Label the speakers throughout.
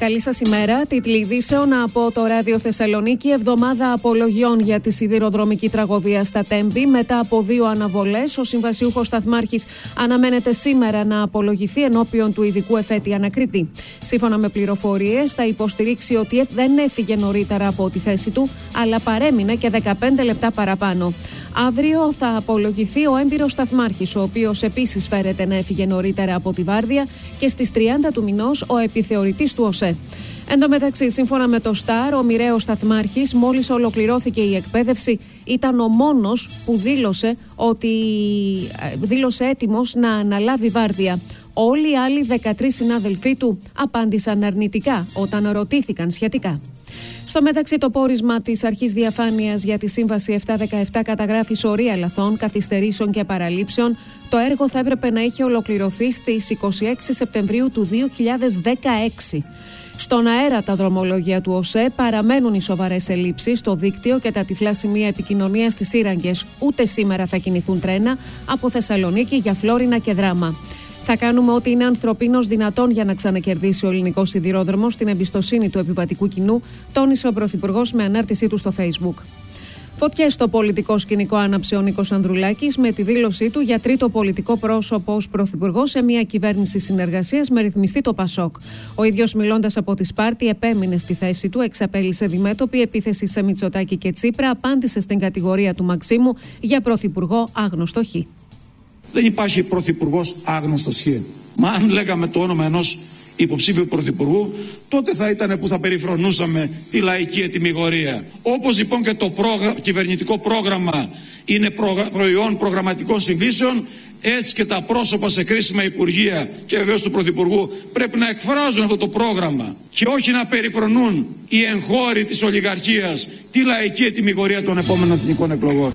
Speaker 1: Καλή σας ημέρα. Τίτλοι ειδήσεων από το Ράδιο Θεσσαλονίκη. Εβδομάδα απολογιών για τη σιδηροδρομική τραγωδία στα Τέμπη. Μετά από δύο αναβολές, ο συμβασιούχος Σταθμάρχης αναμένεται σήμερα να απολογηθεί ενώπιον του ειδικού εφέτη ανακριτή. Σύμφωνα με πληροφορίες, θα υποστηρίξει ότι δεν έφυγε νωρίτερα από τη θέση του, αλλά παρέμεινε και 15 λεπτά παραπάνω. Αύριο θα απολογηθεί ο έμπειρος Σταθμάρχης, ο οποίος επίσης φέρεται να έφυγε νωρίτερα από τη Βάρδια και στις 30 του μηνός ο επιθεωρητής του ΟΣΕ. Εν τω μεταξύ, σύμφωνα με το ΣΤΑΡ, ο μοιραίος Σταθμάρχης, μόλις ολοκληρώθηκε η εκπαίδευση, ήταν ο μόνος που δήλωσε ότι ε, δήλωσε έτοιμος να αναλάβει βάρδια. Όλοι οι άλλοι 13 συνάδελφοί του απάντησαν αρνητικά όταν ρωτήθηκαν σχετικά. Στο μεταξύ, το πόρισμα της Αρχής Διαφάνειας για τη Σύμβαση 717 καταγράφει σωρία λαθών, καθυστερήσεων και παραλήψεων. Το έργο θα έπρεπε να είχε ολοκληρωθεί στις 26 Σεπτεμβρίου του 2016. Στον αέρα τα δρομολόγια του ΟΣΕ παραμένουν οι σοβαρές ελλείψεις στο δίκτυο και τα τυφλά σημεία επικοινωνίας στι Σύραγγες. Ούτε σήμερα θα κινηθούν τρένα από Θεσσαλονίκη για Φλόρινα και Δράμα. Θα κάνουμε ό,τι είναι ανθρωπίνως δυνατόν για να ξανακερδίσει ο ελληνικός σιδηρόδρομος την εμπιστοσύνη του επιβατικού κοινού, τόνισε ο Πρωθυπουργός με ανάρτησή του στο Facebook. Φωτιές στο πολιτικό σκηνικό άναψε ο Νίκος Ανδρουλάκης με τη δήλωσή του για τρίτο πολιτικό πρόσωπο ως πρωθυπουργό σε μια κυβέρνηση συνεργασίας με ρυθμιστή το Πασόκ. Ο ίδιος, μιλώντας από τη Σπάρτη, επέμεινε στη θέση του, εξαπέλυσε δημέτωπη επίθεση σε Μητσοτάκη και Τσίπρα, απάντησε στην κατηγορία του Μαξίμου για πρωθυπουργό άγνωστο χ.
Speaker 2: Δεν υπάρχει πρωθυπουργός άγνωστος χ. Μα αν λέγαμε το όνομα ενός υποψήφιου πρωθυπουργού, τότε θα ήταν που θα περιφρονούσαμε τη λαϊκή ετοιμιγορία. Όπως λοιπόν και το κυβερνητικό πρόγραμμα είναι προϊόν προγραμματικών συγκλήσεων, έτσι και τα πρόσωπα σε κρίσιμα υπουργεία και βεβαίως του Πρωθυπουργού πρέπει να εκφράζουν αυτό το πρόγραμμα και όχι να περιφρονούν οι εγχώροι της ολιγαρχίας τη λαϊκή ετοιμιγορία των επόμενων εθνικών εκλογών.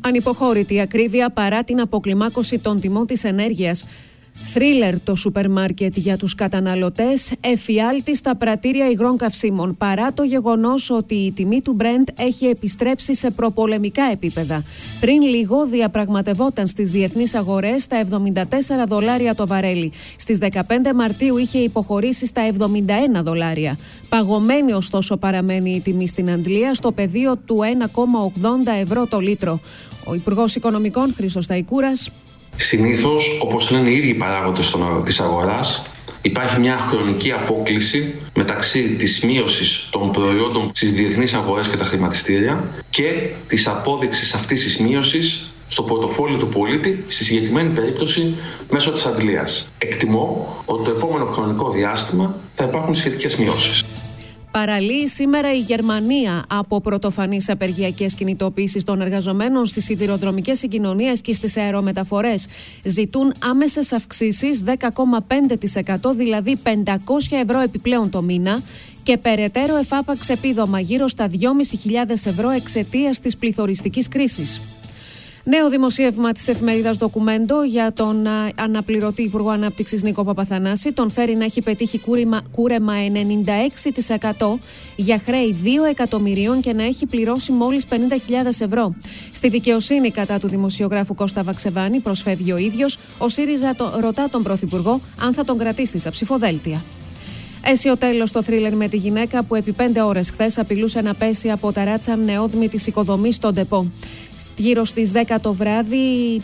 Speaker 1: Ανυποχώρητη ακρίβεια παρά την αποκλιμάκωση των τιμών της ενέργειας. Θρίλερ το σούπερ μάρκετ για τους καταναλωτές, εφιάλτη στα πρατήρια υγρών καυσίμων, παρά το γεγονός ότι η τιμή του Brent έχει επιστρέψει σε προπολεμικά επίπεδα. Πριν λίγο διαπραγματευόταν στις διεθνείς αγορές τα 74 δολάρια το βαρέλι. Στις 15 Μαρτίου είχε υποχωρήσει στα 71 δολάρια. Παγωμένη ωστόσο παραμένει η τιμή στην Αντλία στο πεδίο του 1,80 ευρώ το λίτρο. Ο Υπουργός Οικονομικών Χρήστος Ταϊκούρας
Speaker 3: Συνήθως, όπως λένε οι ίδιοι παράγοντες της αγοράς, υπάρχει μια χρονική απόκληση μεταξύ της μείωσης των προϊόντων στις διεθνείς αγορές και τα χρηματιστήρια και της απόδειξης αυτής της μείωσης στο πορτοφόλι του πολίτη, στη συγκεκριμένη περίπτωση μέσω της αντλίας. Εκτιμώ ότι το επόμενο χρονικό διάστημα θα υπάρχουν σχετικές μειώσεις.
Speaker 1: Παραλύει σήμερα η Γερμανία από πρωτοφανείς απεργιακές κινητοποίησεις των εργαζομένων στις σιδηροδρομικές συγκοινωνίες και στις αερομεταφορές. Ζητούν άμεσες αυξήσεις 10,5%, δηλαδή 500 ευρώ επιπλέον το μήνα και περαιτέρω εφάπαξ επίδομα γύρω στα 2.500 ευρώ εξαιτίας της πληθωριστικής κρίσης. Νέο δημοσίευμα της εφημερίδας Δοκουμέντο για τον αναπληρωτή Υπουργό Ανάπτυξης Νίκο Παπαθανάση τον φέρει να έχει πετύχει κούρεμα, κούρεμα 96% για χρέη 2 εκατομμυρίων και να έχει πληρώσει μόλις 50.000 ευρώ. Στη δικαιοσύνη κατά του δημοσιογράφου Κώστα Βαξεβάνη προσφεύγει ο ίδιος. Ο ΣΥΡΙΖΑ το, ρωτά τον Πρωθυπουργό αν θα τον κρατήσει στα ψηφοδέλτια. Έσυ ο τέλος στο θρίλερ με τη γυναίκα που επί πέντε ώρες χθες απειλούσε να πέσει από τα ράτσα νεόδμη της οικοδομής στον Τεπό. Γύρω στις 10 το βράδυ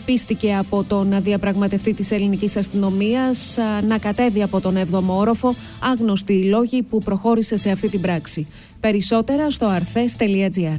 Speaker 1: πίστηκε από τον διαπραγματευτή της ελληνικής αστυνομίας να κατέβει από τον 7ο όροφο, άγνωστοι οι λόγοι που προχώρησε σε αυτή την πράξη. Περισσότερα στο αρθές.gr.